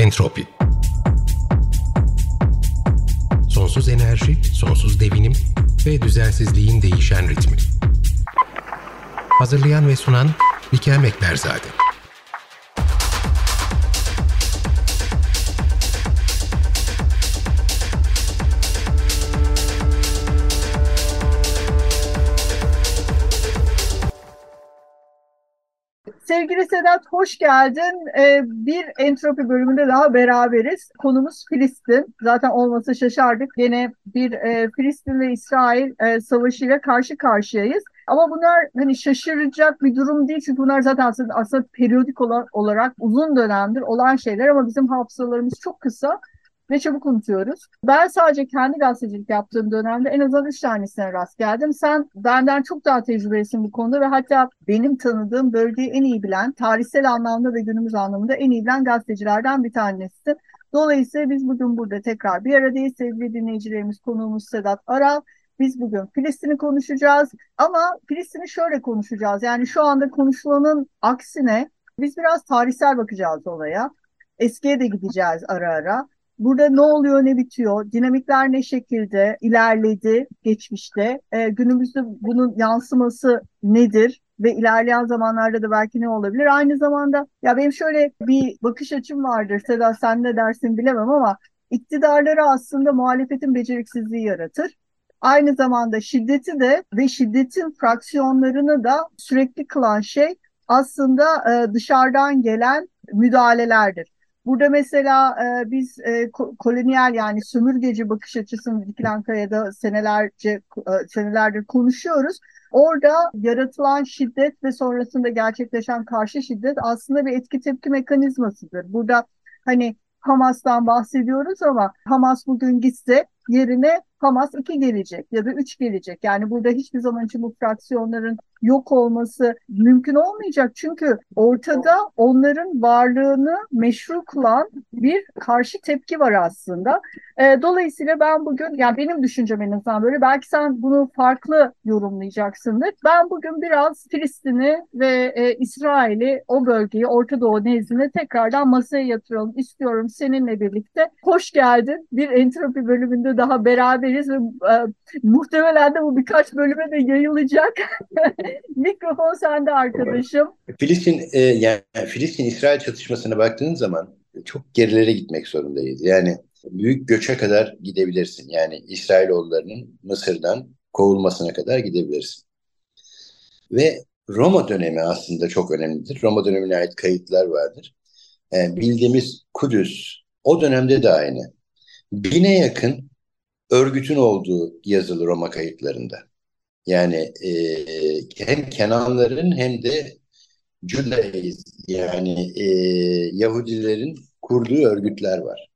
Entropi Sonsuz enerji, sonsuz devinim ve düzensizliğin değişen ritmi. Hazırlayan ve sunan Bikem Ekberzade. Sedat hoş geldin. Ee, bir entropi bölümünde daha beraberiz. Konumuz Filistin. Zaten olmasa şaşardık. Yine bir e, Filistin ve İsrail e, savaşıyla karşı karşıyayız. Ama bunlar hani şaşıracak bir durum değil çünkü bunlar zaten aslında, aslında periyodik olarak uzun dönemdir olan şeyler ama bizim hafızalarımız çok kısa ve çabuk unutuyoruz. Ben sadece kendi gazetecilik yaptığım dönemde en azından üç tanesine rast geldim. Sen benden çok daha tecrübelisin bu konuda ve hatta benim tanıdığım bölgeyi en iyi bilen, tarihsel anlamda ve günümüz anlamında en iyi bilen gazetecilerden bir tanesisin. Dolayısıyla biz bugün burada tekrar bir aradayız. Sevgili dinleyicilerimiz konuğumuz Sedat Aral. Biz bugün Filistin'i konuşacağız ama Filistin'i şöyle konuşacağız. Yani şu anda konuşulanın aksine biz biraz tarihsel bakacağız olaya. Eskiye de gideceğiz ara ara. Burada ne oluyor ne bitiyor, dinamikler ne şekilde ilerledi geçmişte, e, günümüzde bunun yansıması nedir ve ilerleyen zamanlarda da belki ne olabilir? Aynı zamanda ya benim şöyle bir bakış açım vardır, Seda sen ne dersin bilemem ama iktidarları aslında muhalefetin beceriksizliği yaratır. Aynı zamanda şiddeti de ve şiddetin fraksiyonlarını da sürekli kılan şey aslında e, dışarıdan gelen müdahalelerdir. Burada mesela e, biz e, kolonyal yani sömürgeci bakış açısını Diklankaya'da senelerce e, senelerdir konuşuyoruz. Orada yaratılan şiddet ve sonrasında gerçekleşen karşı şiddet aslında bir etki tepki mekanizmasıdır. Burada hani Hamas'tan bahsediyoruz ama Hamas bugün gitse yerine Hamas 2 gelecek ya da 3 gelecek. Yani burada hiçbir zaman için bu fraksiyonların yok olması mümkün olmayacak. Çünkü ortada onların varlığını meşru kılan bir karşı tepki var aslında. E, dolayısıyla ben bugün, yani benim düşüncem en azından böyle, belki sen bunu farklı yorumlayacaksındır. Ben bugün biraz Filistin'i ve e, İsrail'i, o bölgeyi, Orta Doğu nezdinde tekrardan masaya yatıralım istiyorum seninle birlikte. Hoş geldin. Bir entropi bölümünde daha beraberiz ve e, muhtemelen de bu birkaç bölüme de yayılacak. Mikrofon sende arkadaşım. Filistin e, yani Filistin-İsrail çatışmasına baktığın zaman çok gerilere gitmek zorundayız. Yani büyük göçe kadar gidebilirsin. Yani İsrailoğullarının Mısır'dan kovulmasına kadar gidebilirsin. Ve Roma dönemi aslında çok önemlidir. Roma dönemine ait kayıtlar vardır. Yani bildiğimiz Kudüs o dönemde de aynı. Bine yakın örgütün olduğu yazılı Roma kayıtlarında. Yani e, hem Kenanların hem de Judaizm yani e, Yahudilerin kurduğu örgütler var.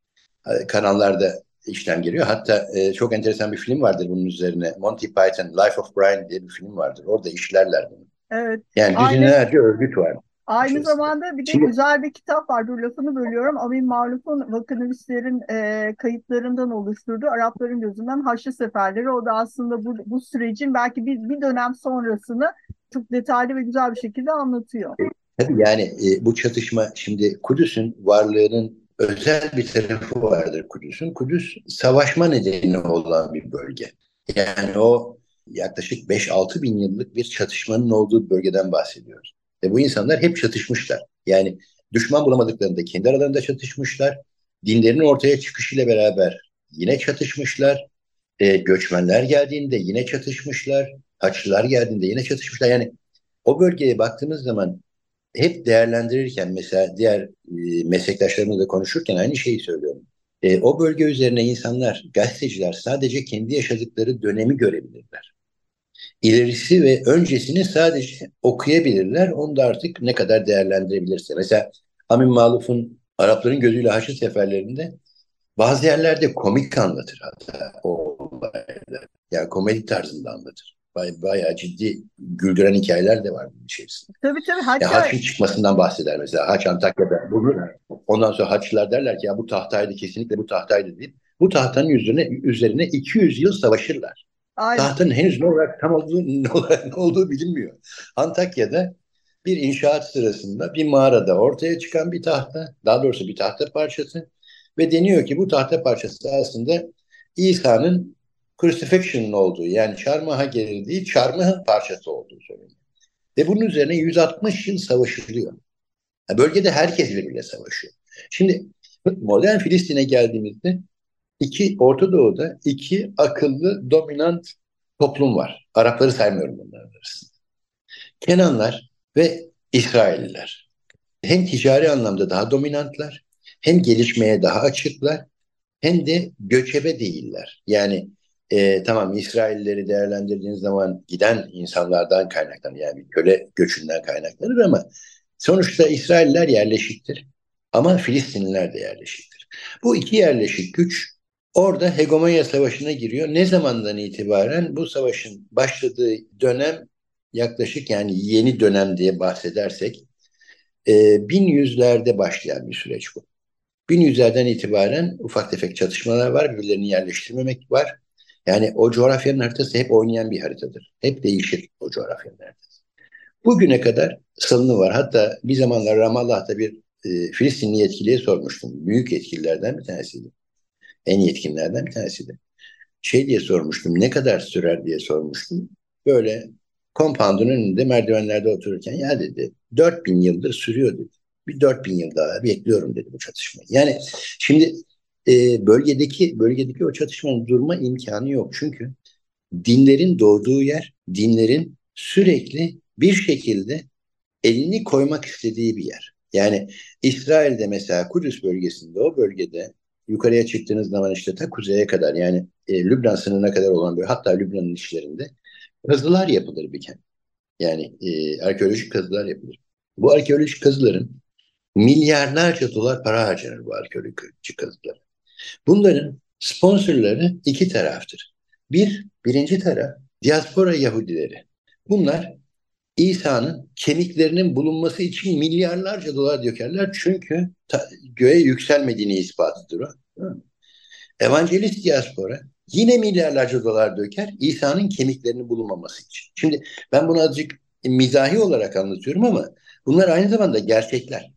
Kanallarda işlem geliyor. Hatta e, çok enteresan bir film vardır bunun üzerine. Monty Python, Life of Brian diye bir film vardır. Orada işlerler bunu. Evet. Yani düzinlerce örgüt var. Aynı içerisinde. zamanda bir de Şimdi, güzel bir kitap var. Dur lafını bölüyorum. Amin Marluf'un vakanivistlerin e, kayıtlarından oluşturduğu Arapların gözünden Haçlı Seferleri. O da aslında bu, bu sürecin belki bir, bir dönem sonrasını çok detaylı ve güzel bir şekilde anlatıyor. Tabii yani e, bu çatışma şimdi Kudüs'ün varlığının özel bir tarafı vardır Kudüs'ün. Kudüs savaşma nedeni olan bir bölge. Yani o yaklaşık 5-6 bin yıllık bir çatışmanın olduğu bölgeden bahsediyoruz. Ve bu insanlar hep çatışmışlar. Yani düşman bulamadıklarında kendi aralarında çatışmışlar. Dinlerin ortaya çıkışıyla beraber yine çatışmışlar. E, göçmenler geldiğinde yine çatışmışlar. Haçlılar geldiğinde yine çatışmışlar. Yani o bölgeye baktığımız zaman hep değerlendirirken mesela diğer e, meslektaşlarımla konuşurken aynı şeyi söylüyorum. E, o bölge üzerine insanlar, gazeteciler sadece kendi yaşadıkları dönemi görebilirler ilerisi ve öncesini sadece okuyabilirler. Onu da artık ne kadar değerlendirebilirse. Mesela Amin Maluf'un Arapların gözüyle Haçlı seferlerinde bazı yerlerde komik anlatır hatta o olayları. Yani komedi tarzında anlatır. Bay, bayağı ciddi güldüren hikayeler de var bunun içerisinde. Tabii tabii. Hatta... Yani Haç'ın çıkmasından bahseder mesela. Haç Antakya'da bulur. Ondan sonra Haçlılar derler ki ya bu tahtaydı kesinlikle bu tahtaydı deyip bu tahtanın üzerine, üzerine 200 yıl savaşırlar. Aynen. Tahtın henüz ne olarak tam olduğu ne, olarak, ne olduğu bilinmiyor. Antakya'da bir inşaat sırasında bir mağarada ortaya çıkan bir tahta, daha doğrusu bir tahta parçası ve deniyor ki bu tahta parçası aslında İsa'nın crucifixion'ın olduğu yani çarmıha gerildiği çarmıhın parçası olduğu söyleniyor. Ve bunun üzerine 160 yıl savaşılıyor. Bölgede herkes birbiriyle savaşıyor. Şimdi modern Filistin'e geldiğimizde iki Orta Doğu'da iki akıllı dominant toplum var. Arapları saymıyorum bunların arasında. Kenanlar ve İsrailliler. Hem ticari anlamda daha dominantlar, hem gelişmeye daha açıklar, hem de göçebe değiller. Yani e, tamam İsraillileri değerlendirdiğiniz zaman giden insanlardan kaynaklanır. Yani bir köle göçünden kaynaklanır ama sonuçta İsrailler yerleşiktir. Ama Filistinliler de yerleşiktir. Bu iki yerleşik güç orada hegemonya savaşına giriyor. Ne zamandan itibaren bu savaşın başladığı dönem yaklaşık yani yeni dönem diye bahsedersek e, bin yüzlerde başlayan bir süreç bu. Bin yüzlerden itibaren ufak tefek çatışmalar var, birbirlerini yerleştirmemek var. Yani o coğrafyanın haritası hep oynayan bir haritadır. Hep değişir o coğrafyanın haritası. Bugüne kadar salını var. Hatta bir zamanlar Ramallah'ta bir e, Filistinli yetkiliye sormuştum. Büyük yetkililerden bir tanesiydi. En yetkinlerden bir tanesiydi. Şey diye sormuştum, ne kadar sürer diye sormuştum. Böyle Compound'un önünde merdivenlerde otururken ya dedi 4000 yıldır sürüyor dedi. Bir 4000 yıl daha bekliyorum dedi bu çatışmayı. Yani şimdi e, bölgedeki bölgedeki o çatışmanın durma imkanı yok. Çünkü dinlerin doğduğu yer, dinlerin sürekli bir şekilde elini koymak istediği bir yer. Yani İsrail'de mesela Kudüs bölgesinde o bölgede yukarıya çıktığınız zaman işte ta kuzeye kadar yani e, Lübnan sınırına kadar olan böyle hatta Lübnan'ın içlerinde kazılar yapılır bir kent. Yani e, arkeolojik kazılar yapılır. Bu arkeolojik kazıların milyarlarca dolar para harcanır bu arkeolojik kazılar. Bunların sponsorları iki taraftır. Bir, birinci taraf diaspora Yahudileri. Bunlar İsa'nın kemiklerinin bulunması için milyarlarca dolar dökerler. Çünkü ta, göğe yükselmediğini ispatıdır o. Evangelist diaspora yine milyarlarca dolar döker İsa'nın kemiklerinin bulunmaması için. Şimdi ben bunu azıcık mizahi olarak anlatıyorum ama bunlar aynı zamanda gerçekler.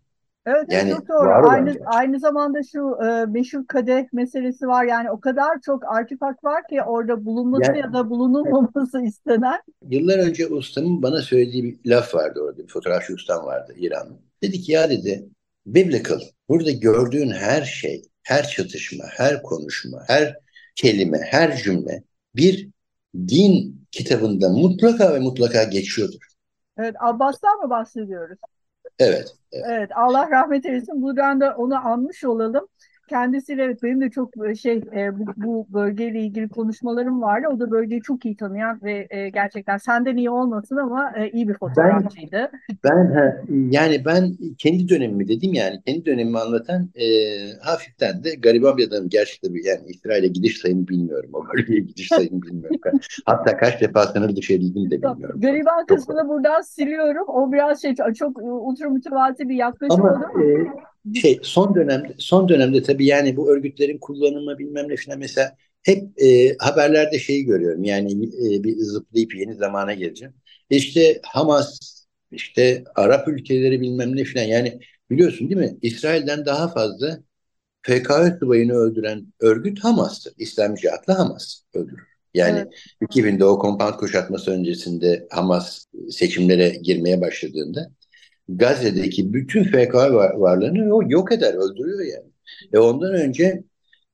Evet, yani çok doğru. Aynı, aynı zamanda şu e, meşhur kadeh meselesi var. Yani o kadar çok artifak var ki orada bulunması yani, ya da bulunulmaması istenen. Yıllar önce ustamın bana söylediği bir laf vardı orada. Bir fotoğrafçı ustam vardı İranlı. Dedi ki ya dedi biblical. Burada gördüğün her şey, her çatışma, her konuşma, her kelime, her cümle bir din kitabında mutlaka ve mutlaka geçiyordur. Evet, Abbas'tan mı bahsediyoruz? Evet, evet. Evet, Allah rahmet eylesin. Buradan da onu anmış olalım. Kendisiyle evet benim de çok şey e, bu, bu bölgeyle ilgili konuşmalarım vardı. O da bölgeyi çok iyi tanıyan ve e, gerçekten senden iyi olmasın ama e, iyi bir fotoğrafçıydı. Ben, ben yani ben kendi dönemimi dedim yani kendi dönemimi anlatan e, hafiften de gariban bir adamım gerçekten yani İsrail'e gidiş sayımı bilmiyorum. O bölgeye gidiş sayımı bilmiyorum. Hatta kaç defa sınır edildim de bilmiyorum. Gariban kısmını buradan siliyorum. O biraz şey çok ultra mütevazi bir yaklaşım ama, oldu. E, şey son dönemde son dönemde tabii yani bu örgütlerin kullanımı bilmem ne falan mesela hep e, haberlerde şeyi görüyorum yani e, bir zıplayıp yeni zamana geleceğim. İşte Hamas işte Arap ülkeleri bilmem ne falan yani biliyorsun değil mi? İsrail'den daha fazla PKK subayını öldüren örgüt Hamas'tır. İslam cihatlı Hamas öldürür. Yani evet. 2000'de o kompant kuşatması öncesinde Hamas seçimlere girmeye başladığında Gazze'deki bütün FK varlığını yok eder, öldürüyor yani. E ondan önce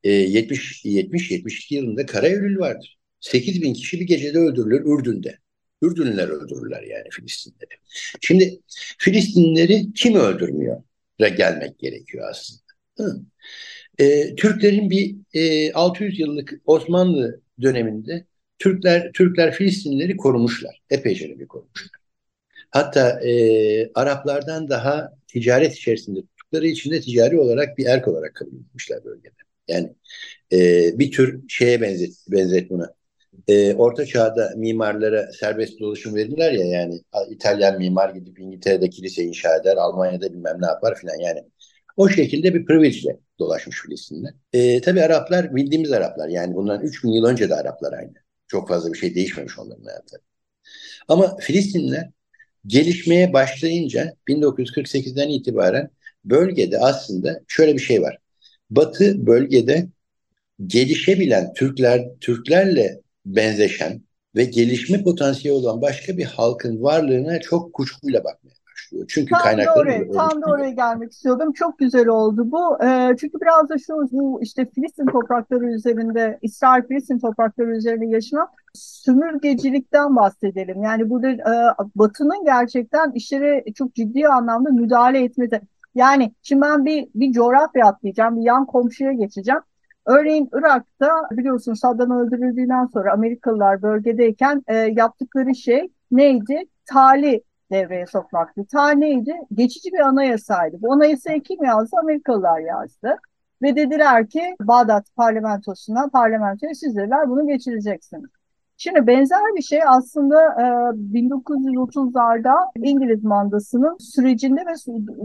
e, 70 70 72 yılında Kara Eylül vardır. 8 bin kişi bir gecede öldürülür Ürdün'de. Ürdünlüler öldürürler yani Filistinleri. Şimdi Filistinleri kim öldürmüyor? Gelmek gerekiyor aslında. Hı. E, Türklerin bir e, 600 yıllık Osmanlı döneminde Türkler Türkler Filistinlileri korumuşlar. Epeyce bir korumuşlar. Hatta e, Araplardan daha ticaret içerisinde tuttukları için de ticari olarak bir erk olarak kabul etmişler bölgede. Yani e, bir tür şeye benzet, benzet buna. E, Orta çağda mimarlara serbest dolaşım verirler ya yani İtalyan mimar gidip İngiltere'de kilise inşa eder, Almanya'da bilmem ne yapar filan yani. O şekilde bir privilege'le dolaşmış Filistin'de. E, tabii Araplar bildiğimiz Araplar yani bundan 3000 yıl önce de Araplar aynı. Çok fazla bir şey değişmemiş onların hayatları. Ama Filistinliler gelişmeye başlayınca 1948'den itibaren bölgede aslında şöyle bir şey var. Batı bölgede gelişebilen Türkler Türklerle benzeşen ve gelişme potansiyeli olan başka bir halkın varlığına çok kuşkuyla bakmaya başlıyor. Çünkü tam kaynakları oraya, tam da oraya gelmek istiyordum. Çok güzel oldu bu. E, çünkü biraz da şu bu işte Filistin toprakları üzerinde, İsrail Filistin toprakları üzerinde yaşanan sömürgecilikten bahsedelim. Yani burada e, Batı'nın gerçekten işlere çok ciddi anlamda müdahale etmesi. Yani şimdi ben bir, bir coğrafya atlayacağım, bir yan komşuya geçeceğim. Örneğin Irak'ta biliyorsun Saddam öldürüldüğünden sonra Amerikalılar bölgedeyken e, yaptıkları şey neydi? Tali devreye sokmaktı. Ta neydi? Geçici bir anayasaydı. Bu anayasayı kim yazdı? Amerikalılar yazdı. Ve dediler ki Bağdat parlamentosuna, parlamentoya siz dediler bunu geçireceksiniz. Şimdi benzer bir şey aslında e, 1930'larda İngiliz mandasının sürecinde ve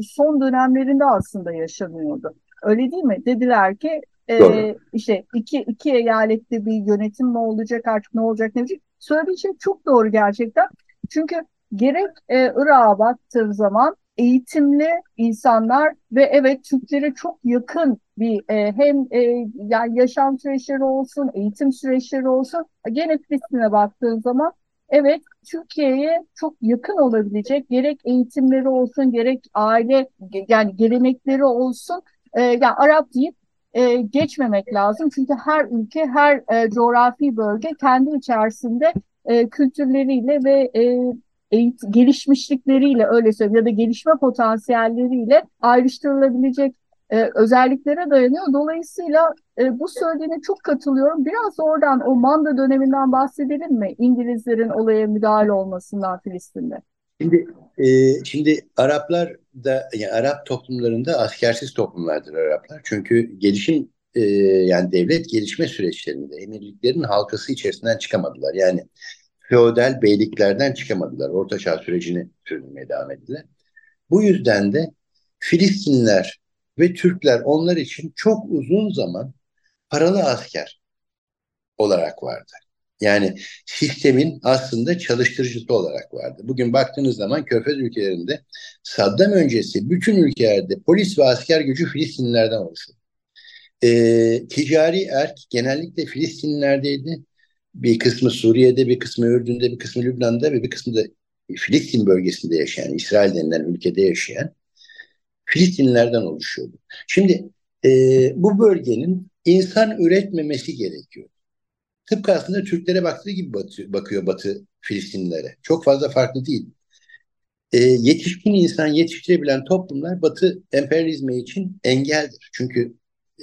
son dönemlerinde aslında yaşanıyordu. Öyle değil mi? Dediler ki e, işte iki, iki eyalette bir yönetim ne olacak artık ne olacak ne olacak. Söylediği şey çok doğru gerçekten. Çünkü gerek e, Irak'a baktığım zaman eğitimli insanlar ve evet Türklere çok yakın bir e, hem e, yani yaşam süreçleri olsun, eğitim süreçleri olsun. Gene Filistin'e baktığın zaman evet Türkiye'ye çok yakın olabilecek gerek eğitimleri olsun, gerek aile yani gelenekleri olsun. E, yani Arap deyip e, geçmemek lazım. Çünkü her ülke, her e, coğrafi bölge kendi içerisinde e, kültürleriyle ve e, eğitim, gelişmişlikleriyle öyle söyleyeyim ya da gelişme potansiyelleriyle ayrıştırılabilecek e, özelliklere dayanıyor. Dolayısıyla e, bu söylediğine çok katılıyorum. Biraz oradan o Manda döneminden bahsedelim mi? İngilizlerin olaya müdahale olmasından Filistin'de. Şimdi e, şimdi Araplar da yani Arap toplumlarında askersiz toplumlardır Araplar. Çünkü gelişim e, yani devlet gelişme süreçlerinde emirliklerin halkası içerisinden çıkamadılar. Yani feodal beyliklerden çıkamadılar. Orta Çağ sürecini sürdürmeye devam ettiler. Bu yüzden de Filistinliler ve Türkler onlar için çok uzun zaman paralı asker olarak vardı. Yani sistemin aslında çalıştırıcısı olarak vardı. Bugün baktığınız zaman Körfez ülkelerinde Saddam öncesi bütün ülkelerde polis ve asker gücü Filistinlilerden oluşuyor. Ee, ticari erk genellikle Filistinlilerdeydi bir kısmı Suriye'de, bir kısmı Ürdün'de, bir kısmı Lübnan'da ve bir kısmı da Filistin bölgesinde yaşayan, İsrail denilen ülkede yaşayan Filistinlilerden oluşuyordu. Şimdi e, bu bölgenin insan üretmemesi gerekiyor. Tıpkı aslında Türklere baktığı gibi batı, bakıyor Batı Filistinlilere. Çok fazla farklı değil. E, yetişkin insan yetiştirebilen toplumlar Batı emperyalizmi için engeldir. Çünkü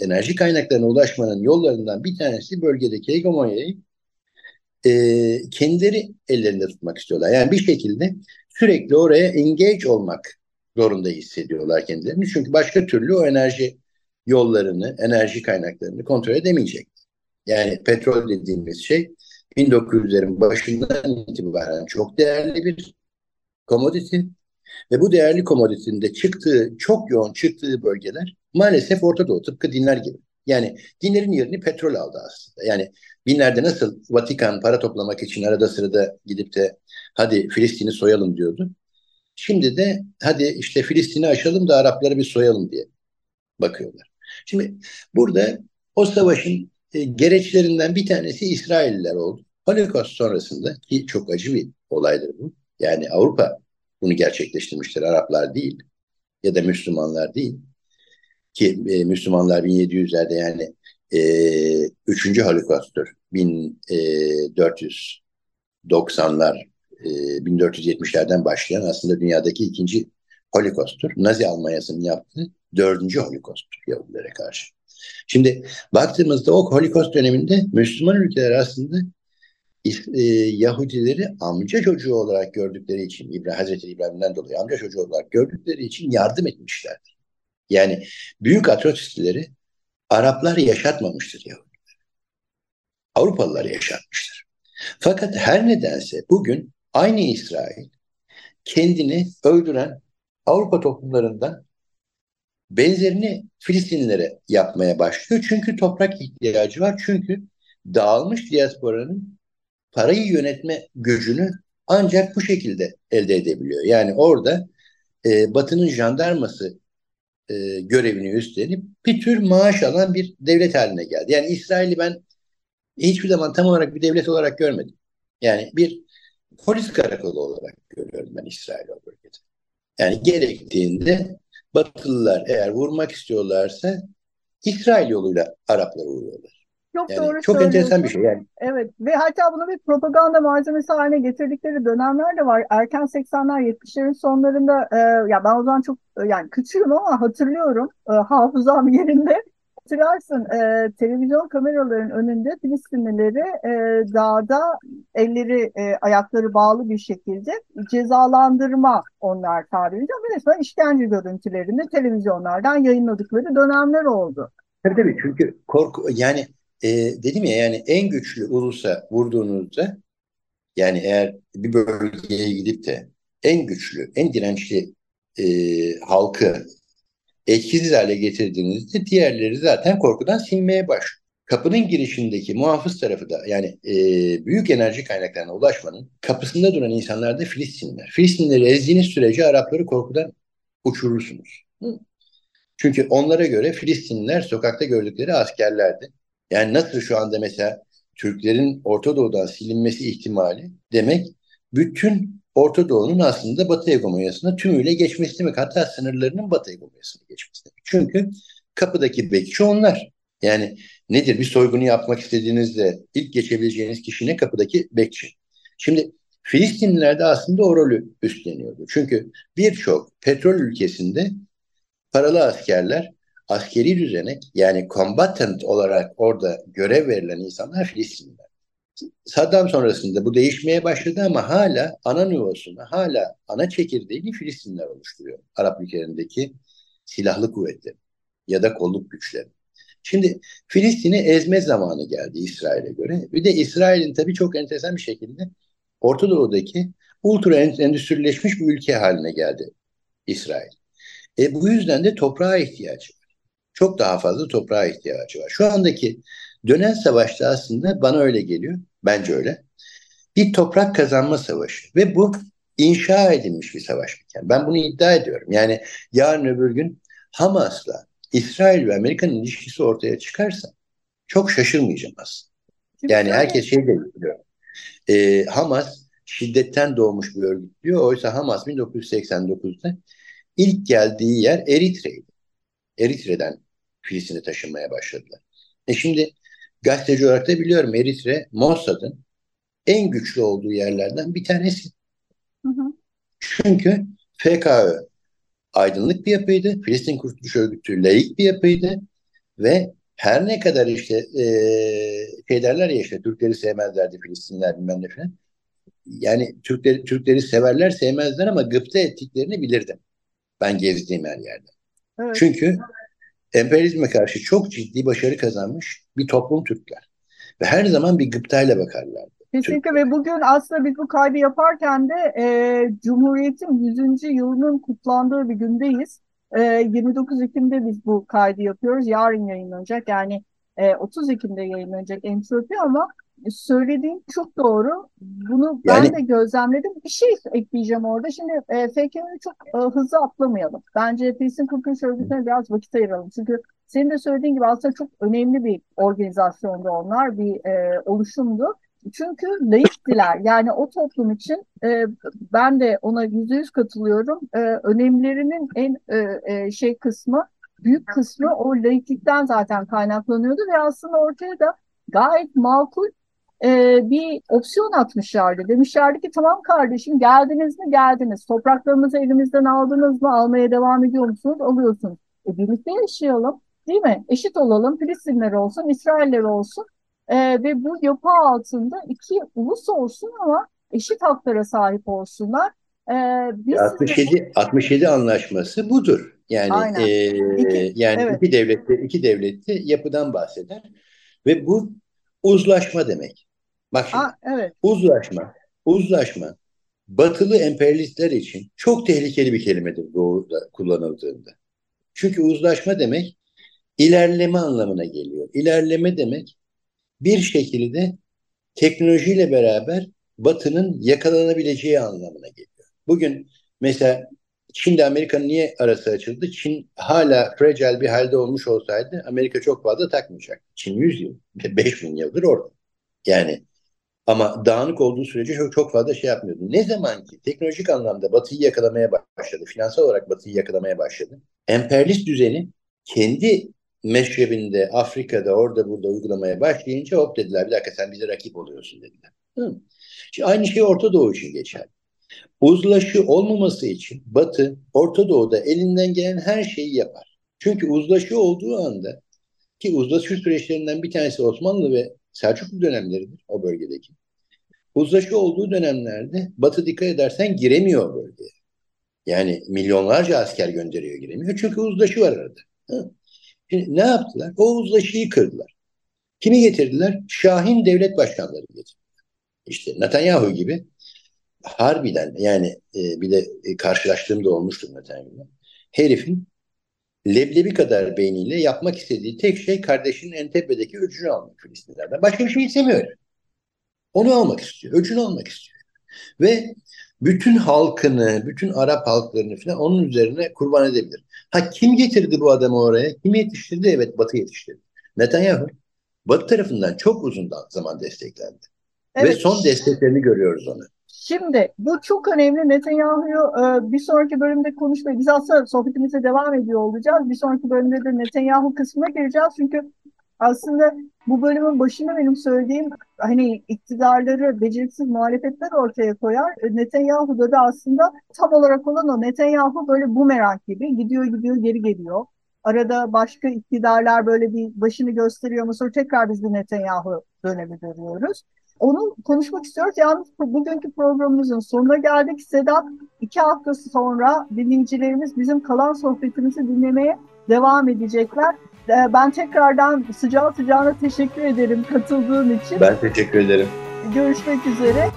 enerji kaynaklarına ulaşmanın yollarından bir tanesi bölgedeki hegemonyayı e, kendileri ellerinde tutmak istiyorlar. Yani bir şekilde sürekli oraya engage olmak zorunda hissediyorlar kendilerini. Çünkü başka türlü o enerji yollarını, enerji kaynaklarını kontrol edemeyecek. Yani petrol dediğimiz şey 1900'lerin başından itibaren çok değerli bir commodity ve bu değerli commodity'nin de çıktığı, çok yoğun çıktığı bölgeler maalesef Orta Doğu tıpkı dinler gibi. Yani dinlerin yerini petrol aldı aslında. Yani binlerde nasıl Vatikan para toplamak için arada sırada gidip de hadi Filistin'i soyalım diyordu. Şimdi de hadi işte Filistin'i aşalım da Arapları bir soyalım diye bakıyorlar. Şimdi burada o savaşın e, gereçlerinden bir tanesi İsrailliler oldu. Holocaust sonrasında ki çok acı bir olaydır bu. Yani Avrupa bunu gerçekleştirmiştir. Araplar değil ya da Müslümanlar değil ki e, Müslümanlar 1700'lerde yani e, 3. Holocaust'tur. 1490'lar e, 1470'lerden başlayan aslında dünyadaki ikinci Holocaust'tur. Nazi Almanya'sının yaptığı dördüncü Holocaust'tur Yahudilere karşı. Şimdi baktığımızda o Holocaust döneminde Müslüman ülkeler aslında e, Yahudileri amca çocuğu olarak gördükleri için İbrahim, Hazreti İbrahim'den dolayı amca çocuğu olarak gördükleri için yardım etmişlerdir. Yani büyük atrositeleri Araplar yaşatmamıştır Yahudiler. Avrupalılar yaşatmıştır. Fakat her nedense bugün aynı İsrail kendini öldüren Avrupa toplumlarından benzerini Filistinlilere yapmaya başlıyor. Çünkü toprak ihtiyacı var. Çünkü dağılmış diasporanın parayı yönetme gücünü ancak bu şekilde elde edebiliyor. Yani orada e, Batı'nın jandarması e, görevini üstlenip bir tür maaş alan bir devlet haline geldi. Yani İsrail'i ben hiçbir zaman tam olarak bir devlet olarak görmedim. Yani bir polis karakolu olarak görüyorum ben İsrail o bölgede. Yani gerektiğinde Batılılar eğer vurmak istiyorlarsa İsrail yoluyla Araplara vuruyorlar. Çok Yani doğru çok enteresan bir şey yani. Evet ve hatta bunu bir propaganda malzemesi haline getirdikleri dönemler de var. Erken 80'ler 70'lerin sonlarında e, ya ben o zaman çok e, yani küçüğüm ama hatırlıyorum e, hafızam yerinde. Hatırlarsın e, televizyon kameraların önünde Filistinlileri e, dağda elleri e, ayakları bağlı bir şekilde cezalandırma onlar tabiriyle resmen işkence görüntülerini televizyonlardan yayınladıkları dönemler oldu. Tabii tabii çünkü korku yani e, dedim ya yani en güçlü ulusa vurduğunuzda yani eğer bir bölgeye gidip de en güçlü, en dirençli e, halkı etkisiz hale getirdiğinizde diğerleri zaten korkudan sinmeye başlıyor. Kapının girişindeki muhafız tarafı da yani e, büyük enerji kaynaklarına ulaşmanın kapısında duran insanlar da Filistinliler. Filistinlileri ezdiğiniz sürece Arapları korkudan uçurursunuz. Hı? Çünkü onlara göre Filistinliler sokakta gördükleri askerlerdi. Yani nasıl şu anda mesela Türklerin Orta Doğu'dan silinmesi ihtimali demek bütün Orta Doğu'nun aslında Batı hegemonyasına tümüyle geçmesi demek. Hatta sınırlarının Batı hegemonyasına geçmesi demek. Çünkü kapıdaki bekçi onlar. Yani nedir bir soygunu yapmak istediğinizde ilk geçebileceğiniz kişi ne? Kapıdaki bekçi. Şimdi Filistinliler de aslında o rolü üstleniyordu. Çünkü birçok petrol ülkesinde paralı askerler askeri düzenek yani combatant olarak orada görev verilen insanlar Filistinliler. Saddam sonrasında bu değişmeye başladı ama hala ana nüvosunu, hala ana çekirdeğini Filistinler oluşturuyor. Arap ülkelerindeki silahlı kuvvetleri ya da kolluk güçleri. Şimdi Filistin'i ezme zamanı geldi İsrail'e göre. Bir de İsrail'in tabii çok enteresan bir şekilde Orta Doğu'daki ultra endüstrileşmiş bir ülke haline geldi İsrail. E, bu yüzden de toprağa ihtiyacı var. Çok daha fazla toprağa ihtiyacı var. Şu andaki dönen savaşta aslında bana öyle geliyor. Bence öyle. Bir toprak kazanma savaşı. Ve bu inşa edilmiş bir savaş. Yani ben bunu iddia ediyorum. Yani yarın öbür gün Hamas'la İsrail ve Amerika'nın ilişkisi ortaya çıkarsa çok şaşırmayacağım aslında. Yani herkes şey de biliyor. E, Hamas şiddetten doğmuş bir örgüt diyor. Oysa Hamas 1989'da ilk geldiği yer Eritre'ydi. Eritre'den Filistin'e taşınmaya başladılar. E şimdi gazeteci olarak da biliyorum Eritre Mossad'ın en güçlü olduğu yerlerden bir tanesi. Hı hı. Çünkü FKÖ aydınlık bir yapıydı. Filistin Kurtuluş Örgütü laik bir yapıydı. Ve her ne kadar işte e, şey derler ya işte Türkleri sevmezlerdi Filistinler bilmem ne falan. Yani Türkleri, Türkleri severler sevmezler ama gıpta ettiklerini bilirdim. Ben gezdiğim her yerde. Evet. Çünkü emperyalizme karşı çok ciddi başarı kazanmış bir toplum Türkler. Ve her zaman bir gıptayla bakarlar. Kesinlikle ve bugün aslında biz bu kaydı yaparken de e, Cumhuriyet'in 100. yılının kutlandığı bir gündeyiz. E, 29 Ekim'de biz bu kaydı yapıyoruz. Yarın yayınlanacak yani e, 30 Ekim'de yayınlanacak entropi ama söylediğin çok doğru. Bunu ben yani, de gözlemledim. Bir şey ekleyeceğim orada. Şimdi e, FK'yi çok e, hızlı atlamayalım. Bence Filistin Kurtuluş Örgütü'ne biraz vakit ayıralım. Çünkü senin de söylediğin gibi aslında çok önemli bir organizasyonda onlar, bir e, oluşumdu. Çünkü laiktiler. Yani o toplum için e, ben de ona yüzde yüz katılıyorum. E, önemlerinin en e, e, şey kısmı, büyük kısmı o laiklikten zaten kaynaklanıyordu ve aslında ortaya da gayet makul e, bir opsiyon atmışlardı. Demişlerdi ki tamam kardeşim geldiniz mi geldiniz. Topraklarımızı elimizden aldınız mı almaya devam ediyor musunuz? Alıyorsunuz. E, birlikte yaşayalım değil mi? Eşit olalım. Filistinler olsun, İsrailler olsun. E, ve bu yapı altında iki ulus olsun ama eşit haklara sahip olsunlar. E, biz 67 67 anlaşması budur. Yani e, iki, yani evet. iki devletli iki devletli yapıdan bahseder ve bu uzlaşma demek. Bak şimdi, Aa, evet. uzlaşma, uzlaşma batılı emperyalistler için çok tehlikeli bir kelimedir doğuda kullanıldığında. Çünkü uzlaşma demek ilerleme anlamına geliyor. İlerleme demek bir şekilde teknolojiyle beraber Batı'nın yakalanabileceği anlamına geliyor. Bugün mesela Çin'de Amerika'nın niye arası açıldı? Çin hala fragile bir halde olmuş olsaydı Amerika çok fazla takmayacak. Çin 100 yıl, 5 bin yıldır orada. Yani ama dağınık olduğu sürece çok, çok fazla şey yapmıyordu. Ne zaman ki teknolojik anlamda Batı'yı yakalamaya başladı, finansal olarak Batı'yı yakalamaya başladı. Emperyalist düzeni kendi meşrebinde, Afrika'da, orada burada uygulamaya başlayınca hop dediler bir dakika sen bize rakip oluyorsun dediler. Hı. Şimdi aynı şey Orta Doğu için geçerli. Uzlaşı olmaması için Batı Orta Doğu'da elinden gelen her şeyi yapar. Çünkü uzlaşı olduğu anda ki uzlaşı süreçlerinden bir tanesi Osmanlı ve Selçuklu dönemleridir o bölgedeki. Uzlaşı olduğu dönemlerde Batı dikkat edersen giremiyor bölgeye. Yani milyonlarca asker gönderiyor giremiyor. Çünkü uzlaşı var arada. Şimdi ne yaptılar? O uzlaşıyı kırdılar. Kimi getirdiler? Şahin devlet başkanları getirdiler. İşte Netanyahu gibi harbiden yani e, bir de e, karşılaştığım da olmuştur Netanyahu'la. Herifin leblebi kadar beyniyle yapmak istediği tek şey kardeşinin Entebe'deki öcünü almak Filistinlerden. Başka bir şey istemiyor. Onu almak istiyor. Öcünü almak istiyor. Ve bütün halkını, bütün Arap halklarını falan onun üzerine kurban edebilir. Ha kim getirdi bu adamı oraya? Kim yetiştirdi? Evet Batı yetiştirdi. Netanyahu Batı tarafından çok uzun zaman desteklendi. Evet. Ve son desteklerini görüyoruz onu. Şimdi bu çok önemli. Netanyahu'yu e, bir sonraki bölümde konuşmayı, biz aslında sohbetimize devam ediyor olacağız. Bir sonraki bölümde de Netanyahu kısmına gireceğiz. Çünkü aslında bu bölümün başında benim söylediğim hani iktidarları beceriksiz muhalefetler ortaya koyar. E, Netanyahu'da da aslında tam olarak olan o. Netanyahu böyle bumerang gibi gidiyor gidiyor geri geliyor. Arada başka iktidarlar böyle bir başını gösteriyor ama sonra tekrar biz bir Netanyahu dönemi görüyoruz. Onu konuşmak istiyoruz. Yalnız bugünkü programımızın sonuna geldik. Sedat iki hafta sonra dinleyicilerimiz bizim kalan sohbetimizi dinlemeye devam edecekler. Ee, ben tekrardan sıcağı sıcağına teşekkür ederim katıldığın için. Ben teşekkür ederim. Görüşmek üzere.